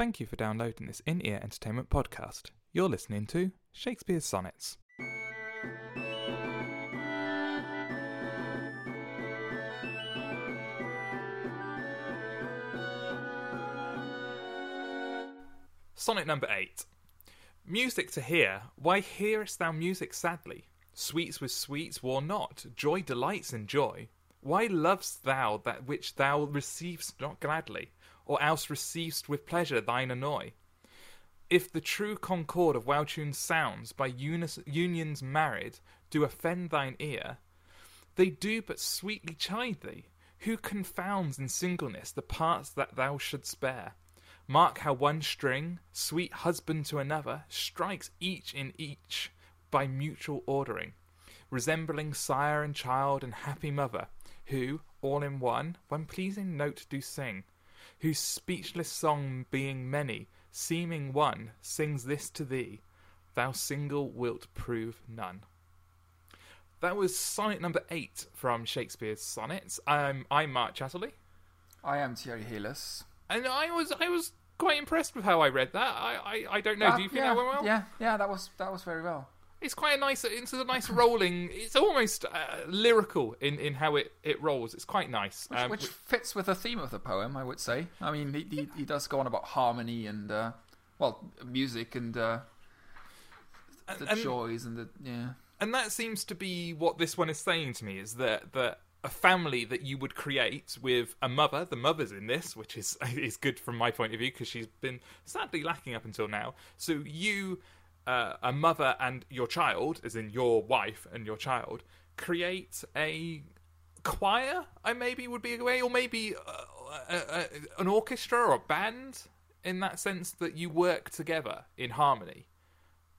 Thank you for downloading this in ear entertainment podcast. You're listening to Shakespeare's Sonnets. Sonnet number 8. Music to hear, why hearest thou music sadly? Sweets with sweets war not, joy delights in joy. Why lovest thou that which thou receivest not gladly, or else receivest with pleasure thine annoy? If the true concord of well tuned sounds by unis- unions married do offend thine ear, they do but sweetly chide thee. Who confounds in singleness the parts that thou shouldst spare? Mark how one string, sweet husband to another, strikes each in each by mutual ordering, resembling sire and child and happy mother, who, all in one, one pleasing note do sing, whose speechless song being many, seeming one, sings this to thee, thou single wilt prove none. That was sonnet number eight from Shakespeare's sonnets. Um, I'm Mark Chatterley, I am Thierry Helis. and I was I was quite impressed with how I read that. I I, I don't know. Ah, Do you think yeah, that went well? Yeah, yeah, that was that was very well. It's quite a nice. It's a nice rolling. It's almost uh, lyrical in, in how it, it rolls. It's quite nice. Which, Um, which fits with the theme of the poem, I would say. I mean, he, he, he does go on about harmony and, uh, well, music and uh, the and- joys and the. Yeah. and that seems to be what this one is saying to me is that that a family that you would create with a mother the mother's in this which is is good from my point of view because she's been sadly lacking up until now so you uh, a mother and your child as in your wife and your child create a choir i maybe would be a way or maybe uh, a, a, an orchestra or a band in that sense that you work together in harmony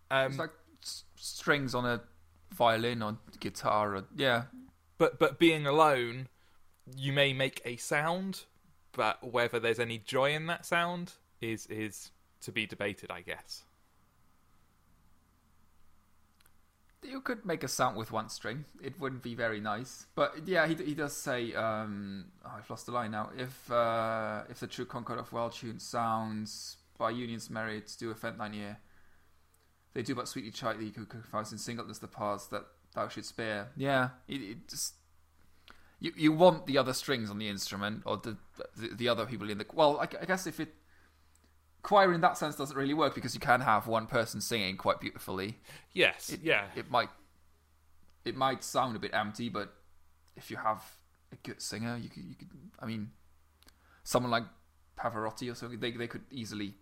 um, It's like s- strings on a violin or guitar or. Yeah. but but being alone you may make a sound but whether there's any joy in that sound is is to be debated i guess You could make a sound with one string. It wouldn't be very nice. But yeah, he, he does say. Um, oh, I've lost the line now. If uh, if the true concord of well tuned sounds by unions married do offend thine ear, they do but sweetly chide thee who confounds in singleness the parts that thou shouldst spare. Yeah, it, it just you you want the other strings on the instrument or the the, the other people in the well. I, I guess if it choir in that sense doesn't really work because you can have one person singing quite beautifully yes it, yeah it might it might sound a bit empty, but if you have a good singer, you could, you could I mean, someone like Pavarotti or something, they they could easily.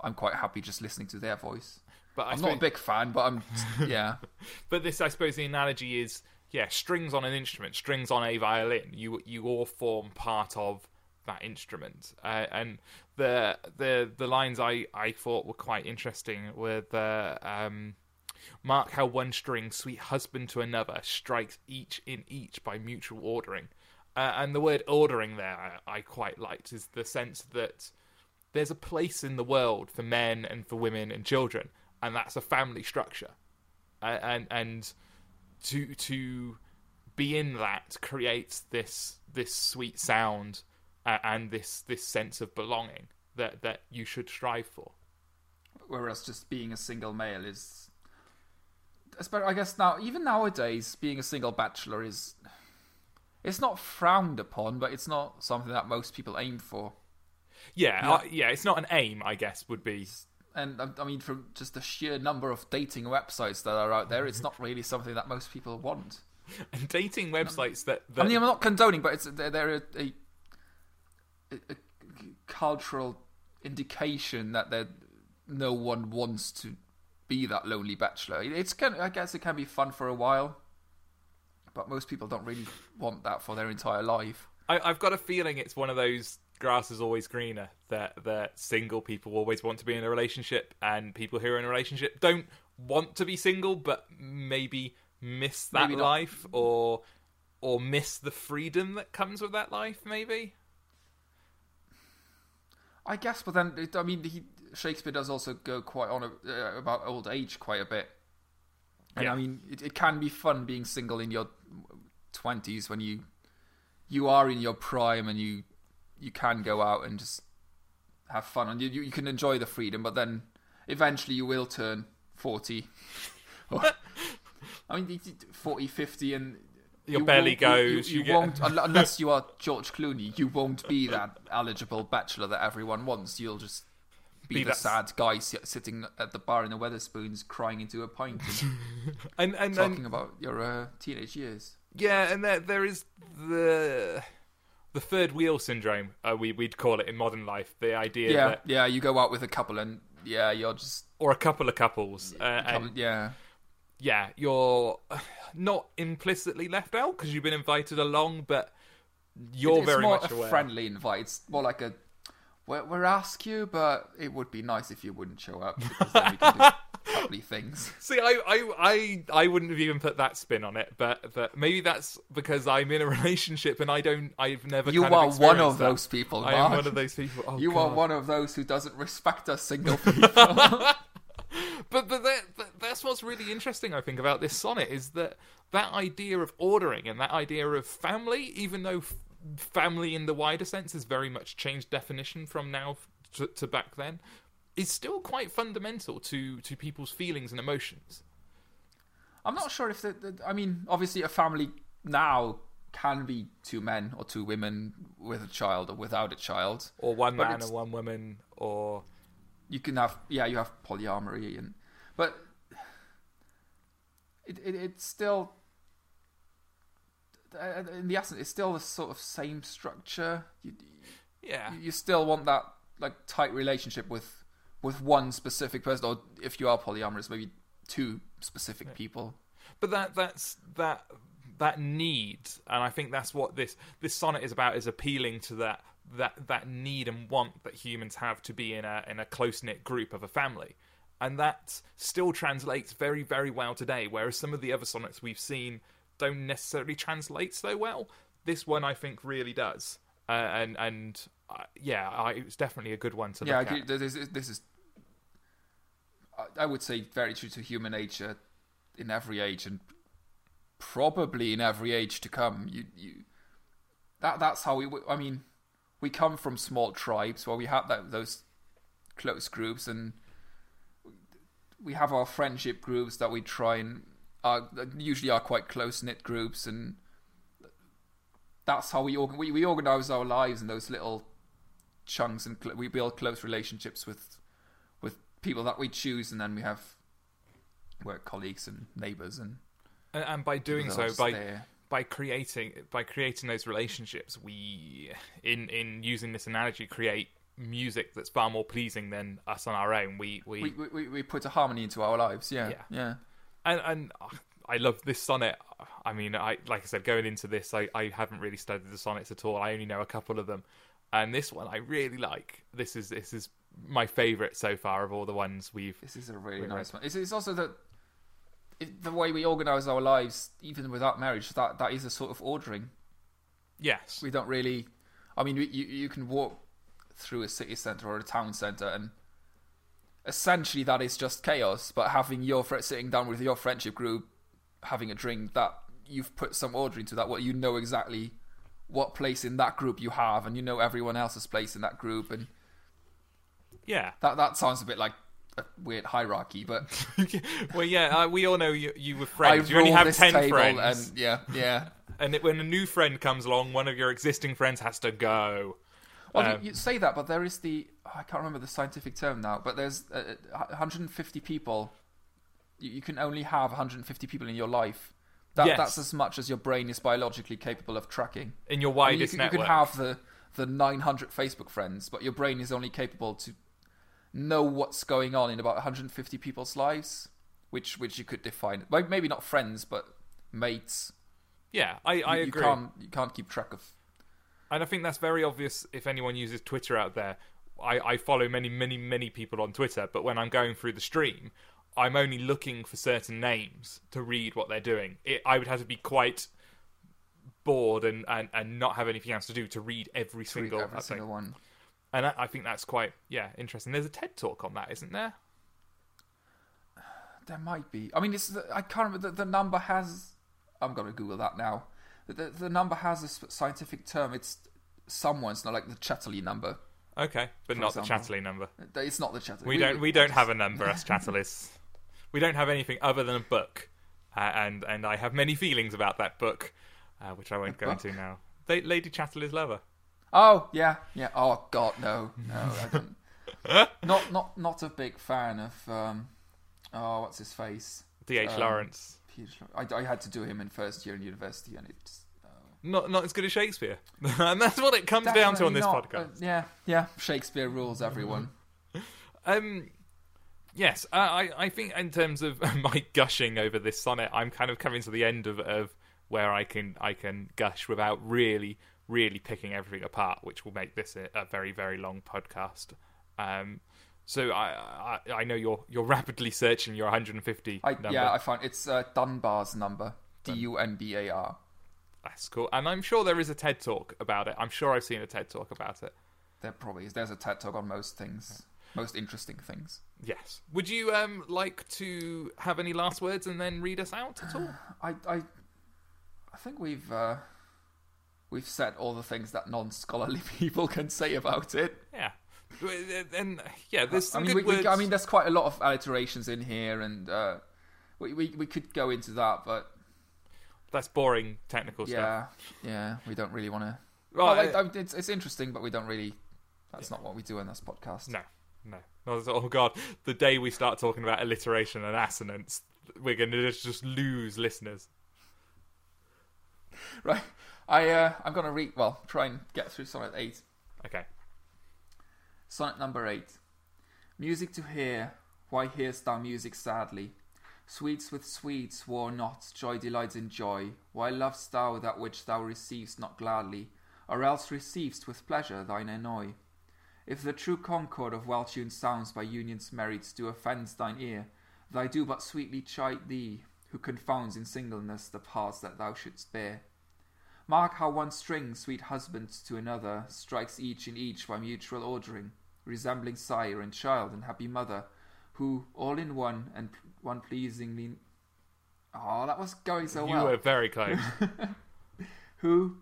I'm quite happy just listening to their voice. but I I'm not a big fan, but I'm yeah. but this i suppose the analogy is yeah strings on an instrument strings on a violin you you all form part of that instrument uh, and the the the lines i i thought were quite interesting were the um Mark how one string, sweet husband to another, strikes each in each by mutual ordering. Uh, and the word ordering there I, I quite liked is the sense that there's a place in the world for men and for women and children, and that's a family structure. Uh, and and to to be in that creates this this sweet sound uh, and this this sense of belonging that that you should strive for. Whereas just being a single male is, I guess now even nowadays being a single bachelor is, it's not frowned upon, but it's not something that most people aim for. Yeah, Yeah. uh, yeah, it's not an aim, I guess, would be. And um, I mean, from just the sheer number of dating websites that are out there, it's not really something that most people want. And dating websites that, that I mean, I'm not condoning, but it's they're, they're a, a, a, a cultural indication that there no one wants to be that lonely bachelor. It's kind of, I guess it can be fun for a while, but most people don't really want that for their entire life. I, I've got a feeling it's one of those grass is always greener that that single people always want to be in a relationship and people who are in a relationship don't want to be single but maybe miss that Maybe life or or miss the freedom that comes with that life maybe I guess, but then I mean, he, Shakespeare does also go quite on a, uh, about old age quite a bit, and Yeah. I mean, it, it can be fun being single in your twenties when you you are in your prime and you you can go out and just have fun and you, you, you can enjoy the freedom, but then eventually you will turn 40. I mean, 40, 50, and Your you belly goes. You, you, you get- won't, un- unless you are George Clooney, you won't be that eligible bachelor that everyone wants. You'll just be, Be the that- sad guy sitting at the bar in the Wetherspoons, crying into a pint and and and, talking and about your uh, teenage years. yeah, and there there is the the third wheel syndrome. Uh, we we'd call it in modern life. The idea Yeah, that yeah. You go out with a couple, and yeah, you're just or a couple of couples, uh, and yeah. Yeah, you're not implicitly left out because you've been invited along, but you're it's very more much a aware. friendly invite. It's more like a we're, we're ask you, but it would be nice if you wouldn't show up because then we can do lovely things. See, I, I, I, I wouldn't have even put that spin on it, but, but maybe that's because I'm in a relationship and I don't, I've never. You are of one of that. those people, I Mark. am one of those people. Oh, you God. are one of those who doesn't respect us single people. But but that, that's what's really interesting, I think, about this sonnet is that that idea of ordering and that idea of family, even though f- family in the wider sense has very much changed definition from now to, to back then, is still quite fundamental to to people's feelings and emotions. I'm not sure if the, the I mean, obviously, a family now can be two men or two women with a child or without a child. Or one But man it's- and one woman, or you can have yeah you have polyamory and but it, it it's still in the essence it's still the sort of same structure. You, yeah, you still want that like tight relationship with with one specific person or if you are polyamorous maybe two specific people. But that that's that that need and i think that's what this this sonnet is about is appealing to that that that need and want that humans have to be in a in a close knit group of a family and that still translates very very well today whereas some of the other sonnets we've seen don't necessarily translate so well. This one i think really does. Uh, and and uh, yeah I, it's definitely a good one to yeah I look agree. at. this this is I- I would say very true to human nature in every age and probably in every age to come. You you that that's how we I mean we come from small tribes where we have that those close groups and we have our friendship groups that we try and are usually are quite close knit groups and that's how we, we we organize our lives in those little chunks and cl- we build close relationships with with people that we choose and then we have work colleagues and neighbors and and, and by doing so that are just by there. by creating by creating those relationships we in in using this analogy create music that's far more pleasing than us on our own. We we, we, we, we put a harmony into our lives yeah Yeah. yeah. And and I love this sonnet. I mean I like I said going into this I, I haven't really studied the sonnets at all. I only know a couple of them. And this one I really like. This is this is my favorite so far of all the ones we've this is a really nice one. It's, it's also that the way we organize our lives even without marriage that that is a sort of ordering. Yes. We don't really i mean you you can walk through a city center or a town center and essentially that is just chaos but having your fr- sitting down with your friendship group having a drink that you've put some order into that what you know exactly what place in that group you have and you know everyone else's place in that group and yeah. That that sounds a bit like a weird hierarchy but well yeah uh, we all know you you were I friends you only have 10 friends. and yeah yeah. And it, when a new friend comes along, one of your existing friends has to go. Well, Um, you, you say that, but there is the oh, I can't remember the scientific term now. But there's uh, uh, 150 people. You, you can only have 150 people in your life. That, Yes. That's as much as your brain is biologically capable of tracking. In your I mean, you, widest can, you can have the the 900 Facebook friends, but your brain is only capable to know what's going on in about 150 people's lives, which which you could define maybe not friends, but mates. yeah, I, I you, agree. You can't you can't keep track of. And I think that's very obvious if anyone uses Twitter out there. I, I follow many, many, many people on Twitter, but when I'm going through the stream, I'm only looking for certain names to read what they're doing. It, I would have to be quite bored and, and, and not have anything else to do to read every single every single one. And I, I think that's quite, yeah, interesting. There's a TED talk on that, isn't there? There might be. I mean, it's the, I can't remember. The, the number has. I'm going to Google that now. The, the, the number has a scientific term. It's someone's not like the Chatterley number. Okay, but not the example. Chatterley number. It's not the Chatterley. We don't. We don't have a number as Chatterleys. we don't have anything other than a book, uh, and and I have many feelings about that book, uh, which I won't go into now. They, Lady Chatterley's lover. Oh yeah, yeah. Oh God, no, no. Not not not a big fan of. Um, oh, what's his face? D. H. Um, Lawrence. Peter Lorre. I, I had to do him in first year in university, and it's. Uh, Not not as good as Shakespeare, and that's what it comes down to on this not, podcast. uh, yeah, yeah. Shakespeare rules everyone. Um, yes, uh, I I think in terms of my gushing over this sonnet, I'm kind of coming to the end of of where I can I can gush without really really picking everything apart, which will make this a, a very very long podcast. Um, so I, I I know you're you're rapidly searching your 150 I, number. yeah, I found it's uh, Dunbar's number. D U N B A R. That's cool, and I'm sure there is a TED talk about it. I'm sure I've seen a TED talk about it. There probably is. There's a TED talk on most things, most interesting things. Yes. Would you um like to have any last words and then read us out at all? I, I, I think we've uh, we've said all the things that non-scholarly people can say about it. Yeah. And yeah, there's some I mean, we, we, I mean, there's quite a lot of alliterations in here, and uh, we, we we could go into that, but That's boring technical stuff. yeah, yeah, we don't really want to. Right. Well, I, I, it's it's interesting, but we don't really. That's not what we do in this podcast. no, no. Not at all. Oh god, the day we start talking about alliteration and assonance, we're going to just, lose listeners. Right. I uh, I'm gonna read. Well, try and get through sonnet eight. Okay. Sonnet number eight. Music to hear, why hearest thou music sadly? Sweets with sweets war not, joy delights in joy. Why lovest thou that which thou receivest not gladly, or else receivest with pleasure thine annoy? If the true concord of well tuned sounds by union's merits do offend thine ear, thy do but sweetly chide thee, who confounds in singleness the parts that thou shouldst bear. Mark how one string, sweet husband to another, strikes each in each by mutual ordering, resembling sire and child and happy mother, who all in one and one pleasingly. Oh, that was going so you well. You were very close. Who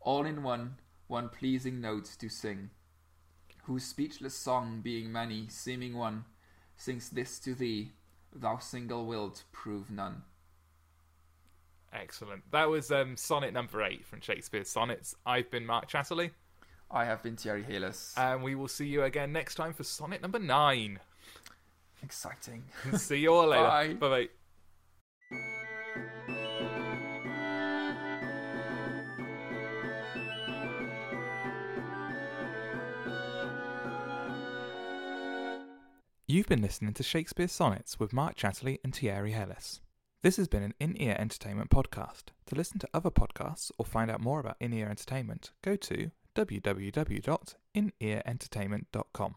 all in one one pleasing note do sing, whose speechless song being many, seeming one, sings this to thee, thou single wilt prove none. Excellent. That was um, sonnet number eight from Shakespeare's Sonnets. I've been Mark Chatterley, I have been Thierry Helis. and we will see you again next time for sonnet number nine. Exciting. see you all later. Bye. Bye. You've been listening to Shakespeare Sonnets with Mark Chatterley and Thierry Hellis. This has been an In Ear Entertainment podcast. To listen to other podcasts or find out more about In Ear Entertainment, go to www.inearentertainment.com.